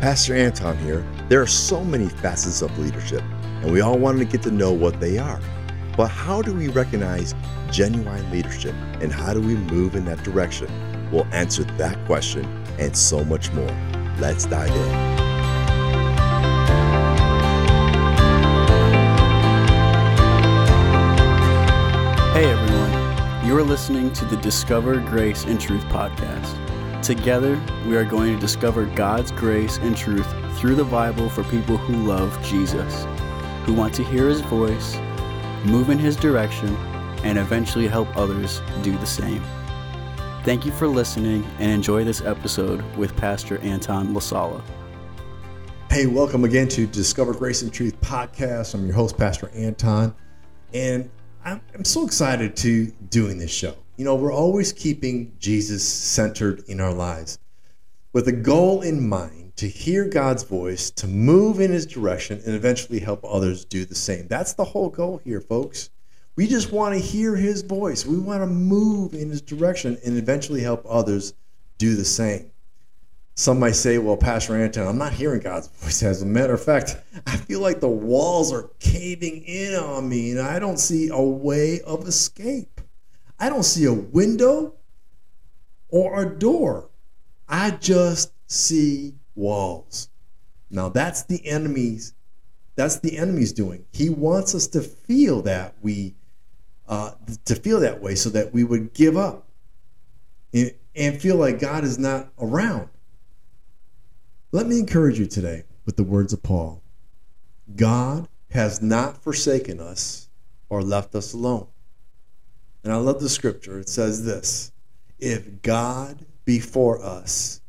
Pastor Anton here. There are so many facets of leadership, and we all want to get to know what they are. But how do we recognize genuine leadership, and how do we move in that direction? We'll answer that question and so much more. Let's dive in. Hey everyone, you are listening to the Discover Grace and Truth podcast. Together, we are going to discover God's grace and truth through the Bible for people who love Jesus, who want to hear his voice, move in his direction, and eventually help others do the same. Thank you for listening and enjoy this episode with Pastor Anton Lasala. Hey, welcome again to Discover Grace and Truth podcast. I'm your host, Pastor Anton, and I'm, I'm so excited to doing this show. You know, we're always keeping Jesus centered in our lives with a goal in mind to hear God's voice, to move in his direction, and eventually help others do the same. That's the whole goal here, folks. We just want to hear his voice. We want to move in his direction and eventually help others do the same. Some might say, well, Pastor Anton, I'm not hearing God's voice. As a matter of fact, I feel like the walls are caving in on me and I don't see a way of escape. I don't see a window or a door. I just see walls. Now that's the enemy's that's the enemy's doing. He wants us to feel that we uh, to feel that way so that we would give up and, and feel like God is not around. Let me encourage you today with the words of Paul God has not forsaken us or left us alone. And I love the scripture. It says this If God be for us,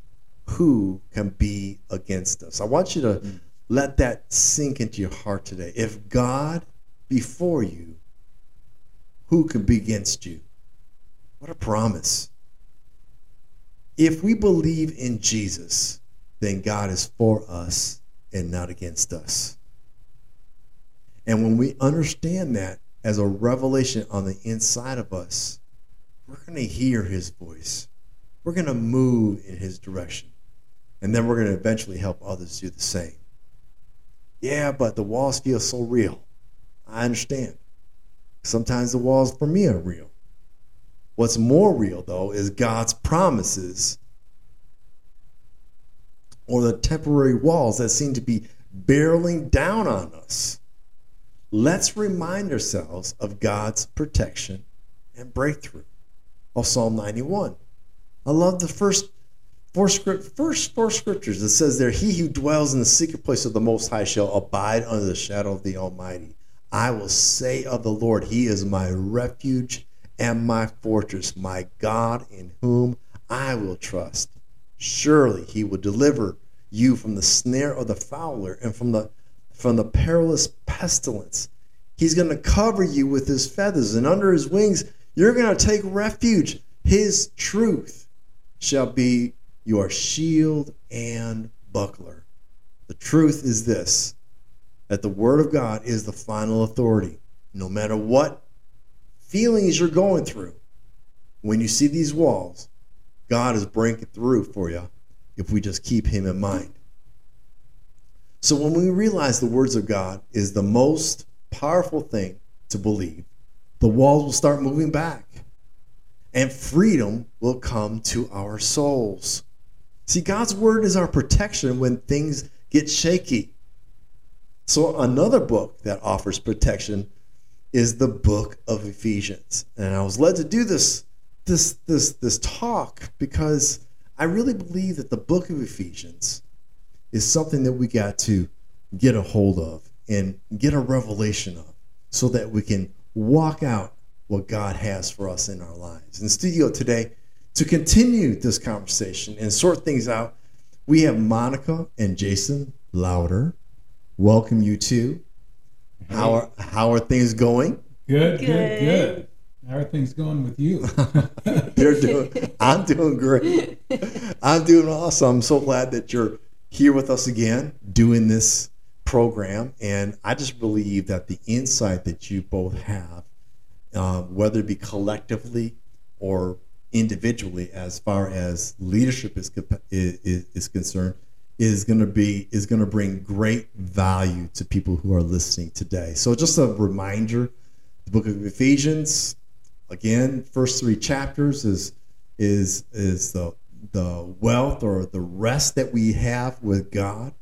who can be against us? I want you to mm. let that sink into your heart today. If God be for you, who can be against you? What a promise. If we believe in Jesus, then God is for us and not against us. And when we understand that as a revelation on the inside of us, we're going to hear his voice. We're going to move in his direction. And then we're going to eventually help others do the same. Yeah, but the walls feel so real. I understand. Sometimes the walls for me are real. What's more real, though, is God's promises or the temporary walls that seem to be barreling down on us. Let's remind ourselves of God's protection and breakthrough. Of Psalm 91. I love the first four script first four scriptures. It says there, He who dwells in the secret place of the Most High shall abide under the shadow of the Almighty. I will say of the Lord, He is my refuge and my fortress, my God in whom I will trust. Surely he will deliver you from the snare of the fowler and from the from the perilous pestilence. He's going to cover you with his feathers, and under his wings you're going to take refuge. His truth shall be your shield and buckler. The truth is this that the word of God is the final authority. No matter what feelings you're going through, when you see these walls, God is breaking through for you if we just keep Him in mind. So when we realize the words of God is the most powerful thing to believe, the walls will start moving back and freedom will come to our souls. See, God's word is our protection when things get shaky. So, another book that offers protection is the book of Ephesians. And I was led to do this this this this talk because I really believe that the book of Ephesians is something that we got to get a hold of and get a revelation of so that we can walk out what God has for us in our lives. In studio today, to continue this conversation and sort things out, we have Monica and Jason Lowder. Welcome you two. How are how are things going? Good, good, good. good. How are things going with you? They're doing. I'm doing great. I'm doing awesome. I'm so glad that you're here with us again, doing this program, and I just believe that the insight that you both have, uh, whether it be collectively or individually, as far as leadership is is, is concerned, is going to be is going to bring great value to people who are listening today. So just a reminder, the book of Ephesians, again, first three chapters is is is the the wealth or the rest that we have with God.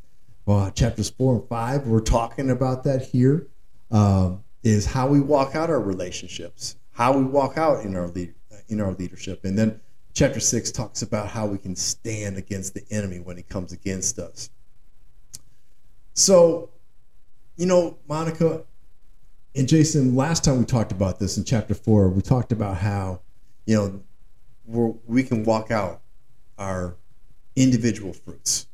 Uh, chapters four and five, we're talking about that here. Um, is how we walk out our relationships, how we walk out in our lead, in our leadership, and then chapter six talks about how we can stand against the enemy when he comes against us. So, you know, Monica and Jason, last time we talked about this in chapter four, we talked about how, you know, we can walk out our individual fruits.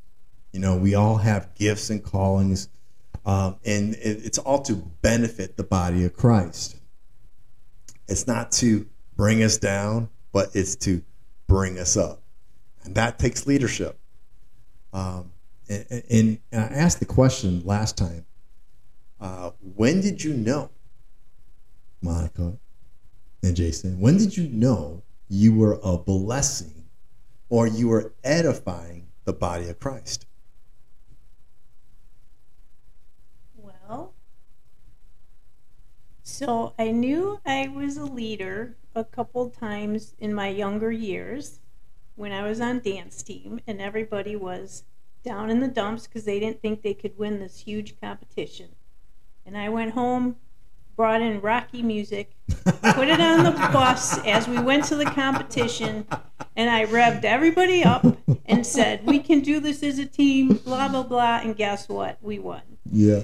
You know, we all have gifts and callings, um, and it, it's all to benefit the body of Christ. It's not to bring us down, but it's to bring us up. And that takes leadership. Um, and, and, I asked the question last time uh, when did you know, Monica and Jason, when did you know you were a blessing or you are edifying the body of Christ? Well, so I knew I was a leader a couple times in my younger years when I was on dance team and everybody was down in the dumps because they didn't think they could win this huge competition. And I went home brought in Rocky music, put it on the bus as we went to the competition, and I revved everybody up and said, "We can do this as a team." Blah blah blah, and guess what? We won. Yeah.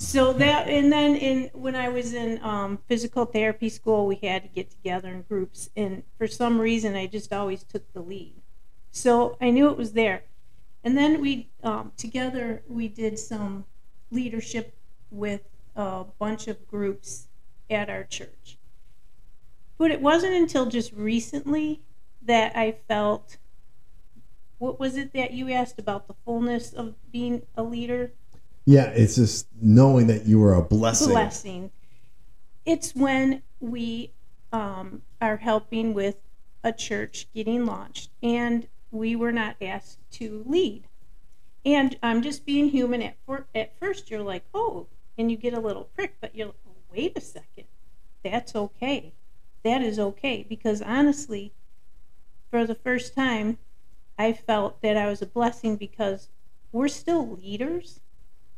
So that, and then in when I was in um, physical therapy school, we had to get together in groups, and for some reason, I just always took the lead. So I knew it was there, and then we um, together we did some leadership with a bunch of groups at our church. But it wasn't until just recently that I felt what was it that you asked about the fullness of being a leader? Yeah, it's just knowing that you are a blessing. Blessing. It's when we um, are helping with a church getting launched, and we were not asked to lead. And I'm just being human. At, for, at first, you're like, oh, and you get a little prick, but you're oh, wait a second, that's okay. That is okay because honestly, for the first time, I felt that I was a blessing because we're still leaders,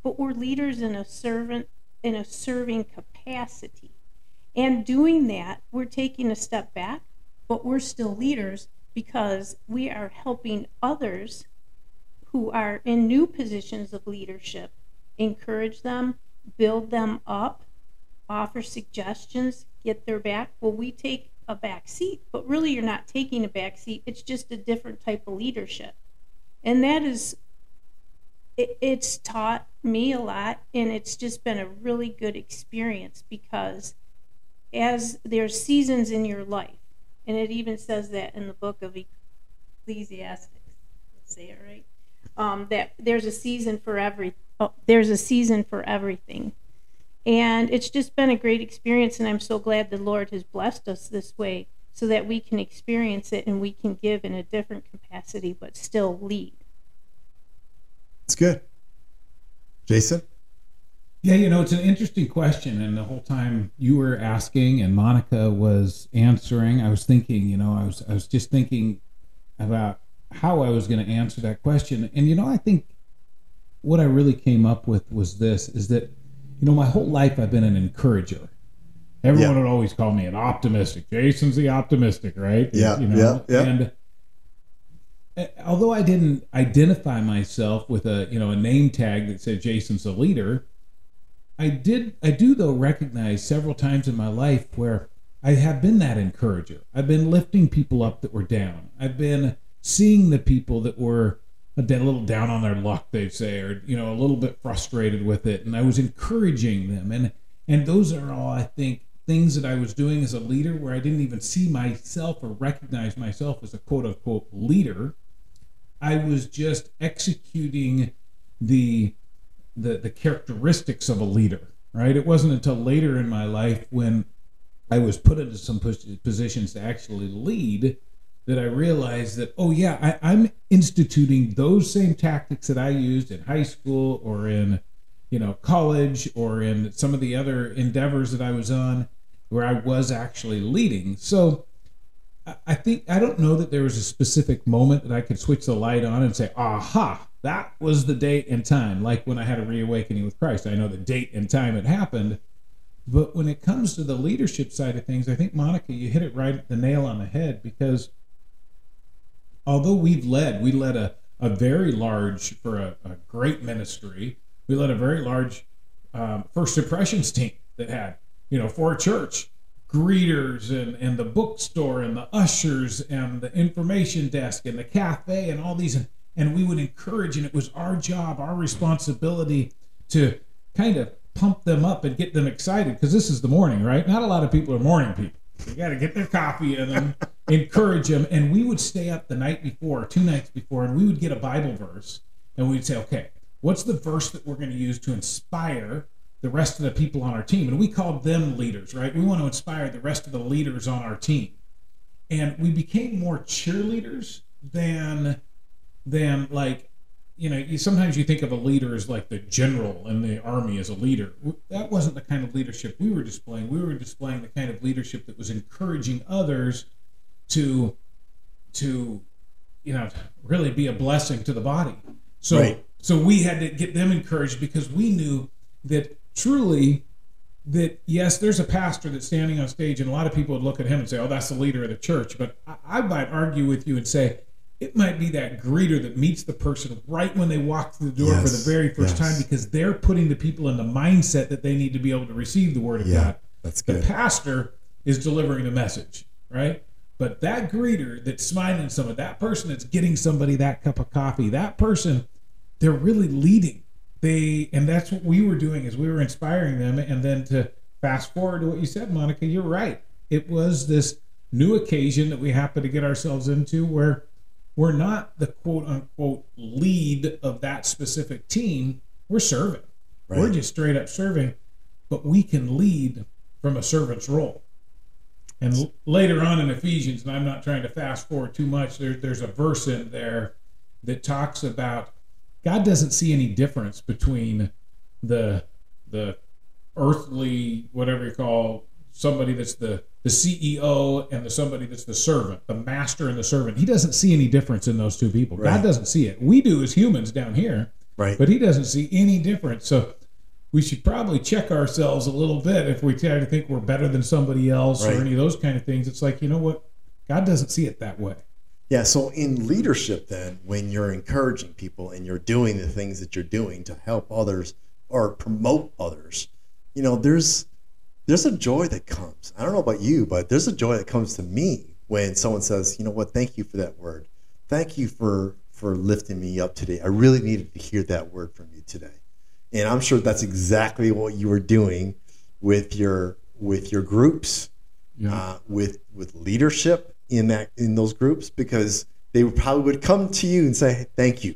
but we're leaders in a servant in a serving capacity. And doing that, we're taking a step back, but we're still leaders because we are helping others who are in new positions of leadership, encourage them, build them up, offer suggestions, get their back. Well, we take a back seat, but really you're not taking a back seat. It's just a different type of leadership. And that is, it, it's taught me a lot, and it's just been a really good experience because as there's seasons in your life, and it even says that in the book of Ecclesiastes, say it right, um, that there's a season for everything oh, there's a season for everything. And it's just been a great experience, and I'm so glad the Lord has blessed us this way so that we can experience it and we can give in a different capacity but still lead. It's good. Jason? Yeah, you know, it's an interesting question. And the whole time you were asking and Monica was answering, I was thinking, you know, I was I was just thinking about how I was going to answer that question. And you know, I think what I really came up with was this: is that you know my whole life I've been an encourager. Everyone yeah. would always call me an optimistic. Jason's the optimistic, right? Yeah, you know? yeah, yeah. And uh, although I didn't identify myself with a you know a name tag that said Jason's a leader, I did I do though recognize several times in my life where I have been that encourager. I've been lifting people up that were down. I've been seeing the people that were a little down on their luck, they say, or you know, a little bit frustrated with it. And I was encouraging them, and and those are all I think things that I was doing as a leader where I didn't even see myself or recognize myself as a quote unquote leader. I was just executing the the the characteristics of a leader, right? It wasn't until later in my life when I was put into some positions to actually lead that I realized that, oh, yeah, I, I'm instituting those same tactics that I used in high school or in, you know, college or in some of the other endeavors that I was on where I was actually leading. So I- I think, I don't know that there was a specific moment that I could switch the light on and say, aha, that was the date and time. Like when I had a reawakening with Christ, I know the date and time it happened. But when it comes to the leadership side of things, I think Monica, you hit it right the nail on the head because although we've led, we led a, a very large for a, a great ministry. We led a very large um, first impressions team that had, you know, for a church, greeters and, and the bookstore and the ushers and the information desk and the cafe and all these and, and we would encourage and it was our job, our responsibility to kind of pump them up and get them excited because this is the morning, right? Not a lot of people are morning people. They got to get their coffee in them, encourage them. And we would stay up the night before, two nights before, and we would get a Bible verse and we'd say, okay, what's the verse that we're going to use to inspire the rest of the people on our team? And we called them leaders, right? We want to inspire the rest of the leaders on our team. And we became more cheerleaders than than like you know, you, sometimes you think of a leader as like the general in the army as a leader. That wasn't the kind of leadership we were displaying. We were displaying the kind of leadership that was encouraging others to, to, you know, really be a blessing to the body. So, Right. so we had to get them encouraged because we knew that truly that yes, there's a pastor that's standing on stage, and a lot of people would look at him and say, "Oh, that's the leader of the church." But I, I might argue with you and say it might be that greeter that meets the person right when they walk through the door for the very first yes. time because they're putting the people in the mindset that they need to be able to receive the word of Yeah, God. that's good. The pastor is delivering the message, right? But that greeter that's smiling someone, that person that's getting somebody that cup of coffee, that person, they're really leading. They and that's what we were doing is we were inspiring them. And then to fast forward to what you said, Monica, you're right. It was this new occasion that we happened to get ourselves into where we're not the quote unquote lead of that specific team. We're serving. We're just straight up serving, but we can lead from a servant's role. And later on in Ephesians, and I'm not trying to fast forward too much, there, there's a verse in there that talks about God doesn't see any difference between the the earthly whatever you call somebody that's the the CEO and the somebody that's the servant, the master and the servant. He doesn't see any difference in those two people. Right. God doesn't see it. We do as humans down here, Right. but he doesn't see any difference. So we should probably check ourselves a little bit if we try to think we're better than somebody else Right. or any of those kind of things. It's like, you know what? God doesn't see it that way. Yeah, so in leadership, then, when you're encouraging people and you're doing the things that you're doing to help others or promote others, you know, there's there's a joy that comes. I don't know about you, but there's a joy that comes to me when someone says, "You know what? Thank you for that word. Thank you for for lifting me up today. I really needed to hear that word from you today." And I'm sure that's exactly what you were doing with your with your groups uh, with with leadership in that in those groups because they would probably would come to you and say, "Thank you,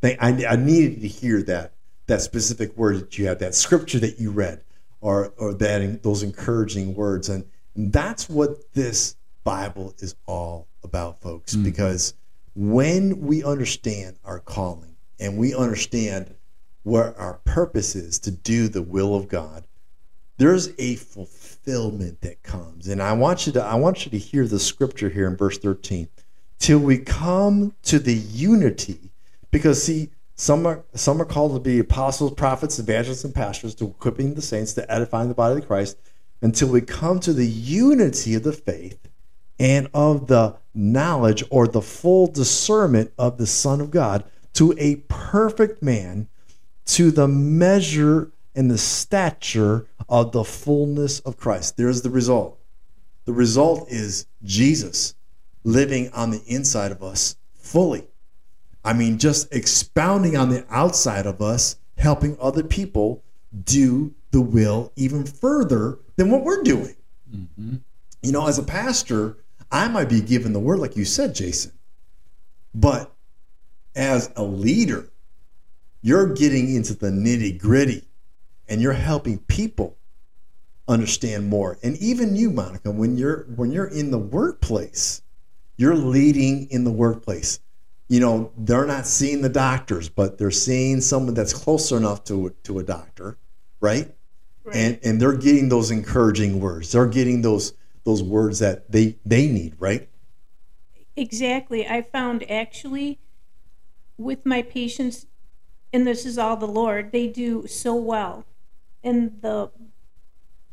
Thank, I, I needed to hear that that specific word that you had, that scripture that you read, or or that those encouraging words." And that's what this Bible is all about, folks. Because when we understand our calling and we understand what our purpose is to do the will of God, there's a fulfillment that comes. And i want you to i want you to hear the scripture here in verse 13 till we come to the unity because see some are some are called to be apostles prophets evangelists and pastors to equipping the saints to edifying the body of christ. Until we come to the unity of the faith and of the knowledge or the full discernment of the son of god to a perfect man to the measure and the stature of the fullness of Christ. There's the result. The result is Jesus living on the inside of us fully. I mean, just expounding on the outside of us, helping other people do the will even further than what we're doing. Mm-hmm. You know, as a pastor, I might be given the word, like you said, Jason, but as a leader, you're getting into the nitty gritty and you're helping people understand more and even you monica when you're when you're in the workplace You're leading in the workplace. You know, they're not seeing the doctors, but they're seeing someone that's closer enough to to a doctor, right? Right. And and they're getting those encouraging words. They're getting those those words that they they need, right? Exactly. I found actually with my patients, and this is all the Lord, they do so well. And the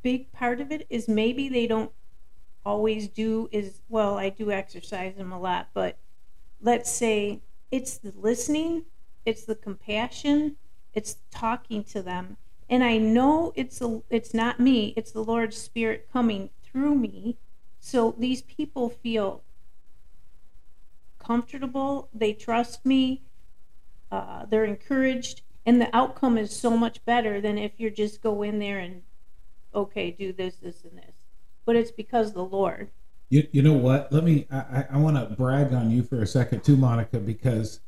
big part of it is maybe they don't always do is well, I do exercise them a lot, but let's say it's the listening, it's the compassion, it's talking to them. And I know it's a, it's not me, it's the Lord's spirit coming through me. So these people feel comfortable, they trust me, uh, they're encouraged, and the outcome is so much better than if you just go in there and, okay, do this, this, and this. But it's because of the Lord. You, you know what? Let me. I, I- I want to brag on you for a second too, Monica, because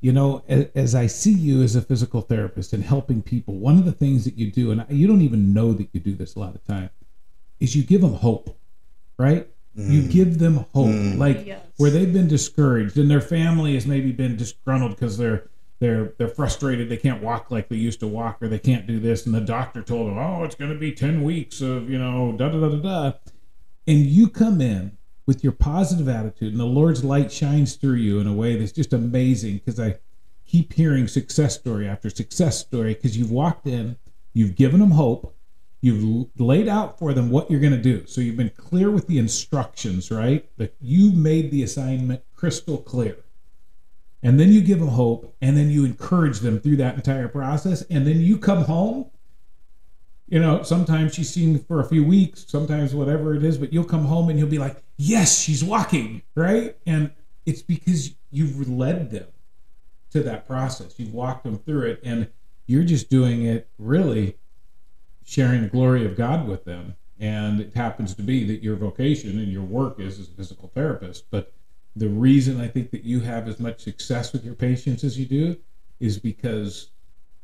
you know, as, as I see you as a physical therapist and helping people, one of the things that you do, and you don't even know that you do this a lot of time, is you give them hope, right? You give them hope, like Yes. where they've been discouraged and their family has maybe been disgruntled because they're they're they're frustrated. They can't walk like they used to walk or they can't do this. And the doctor told them oh it's going to be 10 weeks of you know da da da da da. And you come in with your positive attitude and the lord's light shines through you in a way that's just amazing because i keep hearing success story after success story because you've walked in you've given them hope you've laid out for them what you're going to do. So you've been clear with the instructions right? That you made the assignment crystal clear and then you give them hope and then you encourage them through that entire process and then you come home. You know sometimes she's seen for a few weeks sometimes whatever it is but you'll come home and you'll be like yes she's walking right? And it's because you've led them to that process. You've walked them through it and you're just doing it really sharing the glory of god with them. And it happens to be that your vocation and your work is as a physical therapist but the reason I think that you have as much success with your patients as you do is because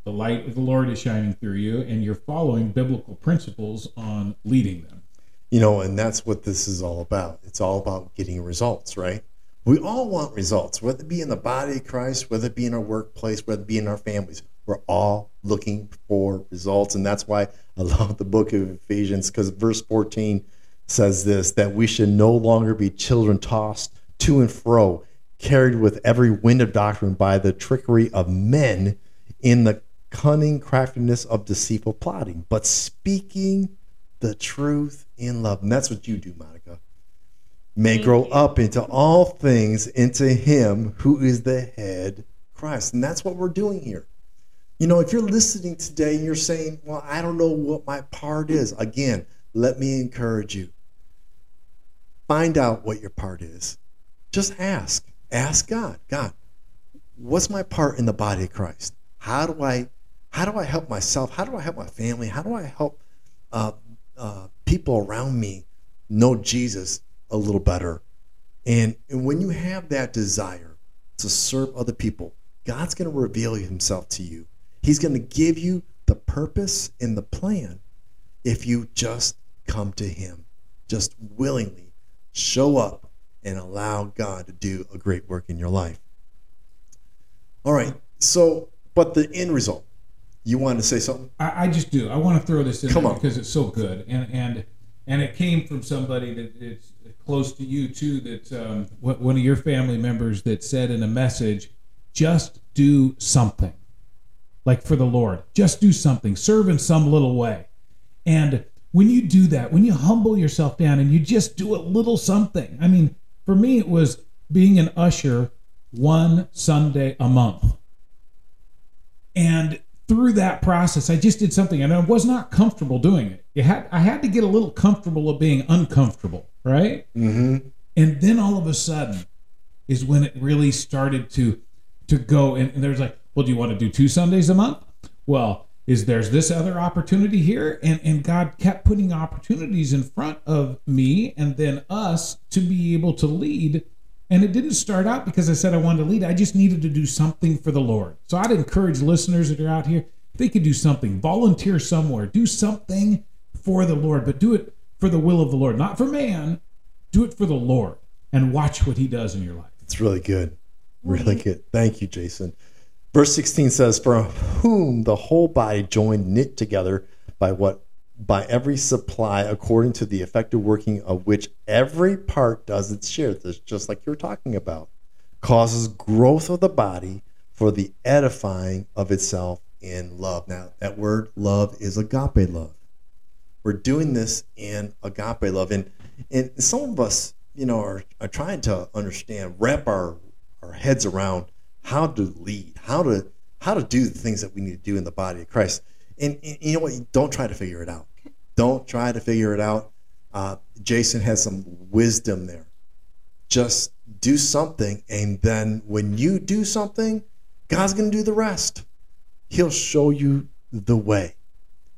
the light of the Lord is shining through you and you're following biblical principles on leading them. You know, and that's what this is all about. It's all about getting results, right? We all want results, whether it be in the body of Christ, whether it be in our workplace, whether it be in our families. We're all looking for results. And that's why I love the book of Ephesians, because verse 14 says this that we should no longer be children tossed to and fro, carried with every wind of doctrine by the trickery of men in the cunning craftiness of deceitful plotting, but speaking the truth in love. And that's what you do, Monica. May grow up into all things into him who is the head, Christ. And that's what we're doing here. You know, if you're listening today and you're saying, Well, I don't know what my part is, again, let me encourage you. Find out what your part is. Just ask. Ask God. God, what's my part in the body of Christ? How do I how do I help myself? How do I help my family? How do I help uh, uh, people around me know Jesus a little better? And, and when you have that desire to serve other people, God's going to reveal Himself to you. He's going to give you the purpose and the plan if you just come to Him, just willingly show up and allow God to do a great work in your life. All right. So, but the end result, you wanted to say something? I, I just do. I want to throw this in Come on. because it's so good, and and and it came from somebody that it's close to you too. That um, one of your family members that said in a message, "Just do something, like for the Lord. Just do something. Serve in some little way." And when you do that, when you humble yourself down and you just do a little something, I mean, for me, it was being an usher one Sunday a month. And through that process, I just did something and I was not comfortable doing it. You had, I had to get a little comfortable of being uncomfortable, right? Mm-hmm. And then all of a sudden is when it really started to to go. And, and there's like, well, do you want to do two Sundays a month? Well, is there's this other opportunity here? And and God kept putting opportunities in front of me and then us to be able to lead. And it didn't start out because I said I wanted to lead. I just needed to do something for the Lord. So I'd encourage listeners that are out here, they could do something, volunteer somewhere, do something for the Lord, but do it for the will of the Lord, not for man, do it for the Lord. and watch what he does in your life. It's really good. Really good. Thank you, Jason. Verse 16 says, For whom the whole body joined knit together by what by every supply according to the effective working of which every part does its share. This just like you were talking about. Causes growth of the body for the edifying of itself in love. Now, that word love is agape love. We're doing this in agape love. And and some of us, you know, are, are trying to understand, wrap our, our heads around how to lead, how to how to do the things that we need to do in the body of Christ. And, and you know what? Don't try to figure it out. Don't try to figure it out. Uh, Jason has some wisdom there. Just do something, and then when you do something, God's going to do the rest. He'll show you the way.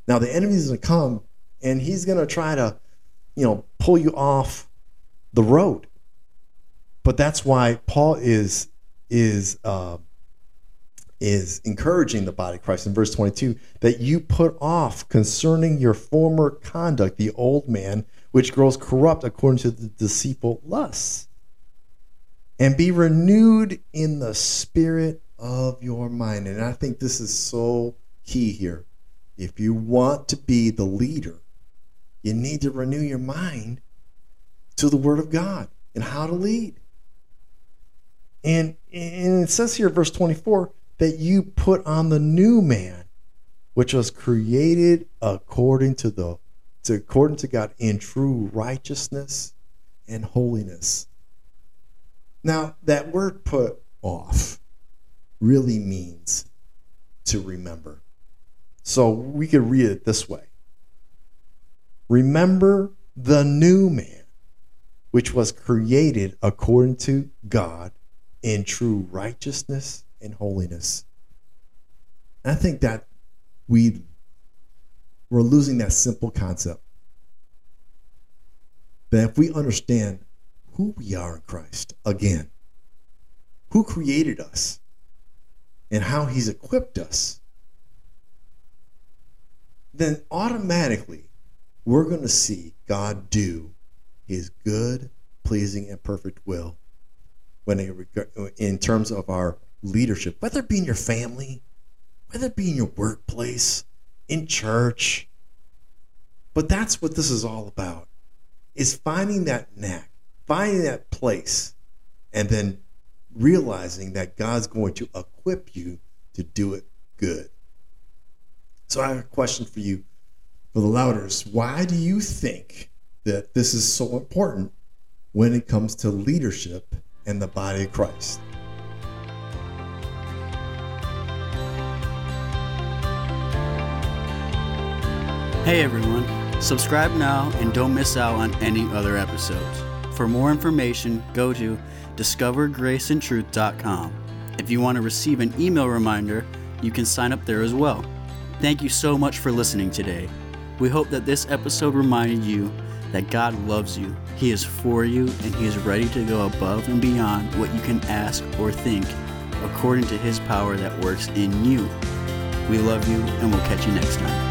Now the enemy's going to come, and he's going to try to, you know, pull you off the road. But that's why Paul is is uh, is encouraging the body of Christ in verse 22 that you put off concerning your former conduct the old man, which grows corrupt according to the deceitful lusts, and be renewed in the spirit of your mind. And I think this is so key here. If you want to be the leader, you need to renew your mind to the Word of God and how to lead. And, and it says here, verse 24, that you put on the new man, which was created according to the to, according to God in true righteousness and holiness. Now, that word put off really means to remember. So we could read it this way Remember the new man, which was created according to God in true righteousness and holiness. And I think that we we're losing that simple concept. That if we understand who we are in Christ, again, who created us, and how he's equipped us, then automatically we're going to see God do his good, pleasing, and perfect will when it, in terms of our leadership, whether it be in your family, whether it be in your workplace, in church. But that's what this is all about. Is finding that knack, finding that place, and then realizing that God's going to equip you to do it good. So I have a question for you, for the Lowders. Why do you think that this is so important when it comes to leadership in the body of Christ? Hey everyone, subscribe now and don't miss out on any other episodes. For more information, go to discovergraceandtruth.com. If you want to receive an email reminder, you can sign up there as well. Thank you so much for listening today. We hope that this episode reminded you that God loves you, He is for you, and He is ready to go above and beyond what you can ask or think according to His power that works in you. We love you, and we'll catch you next time.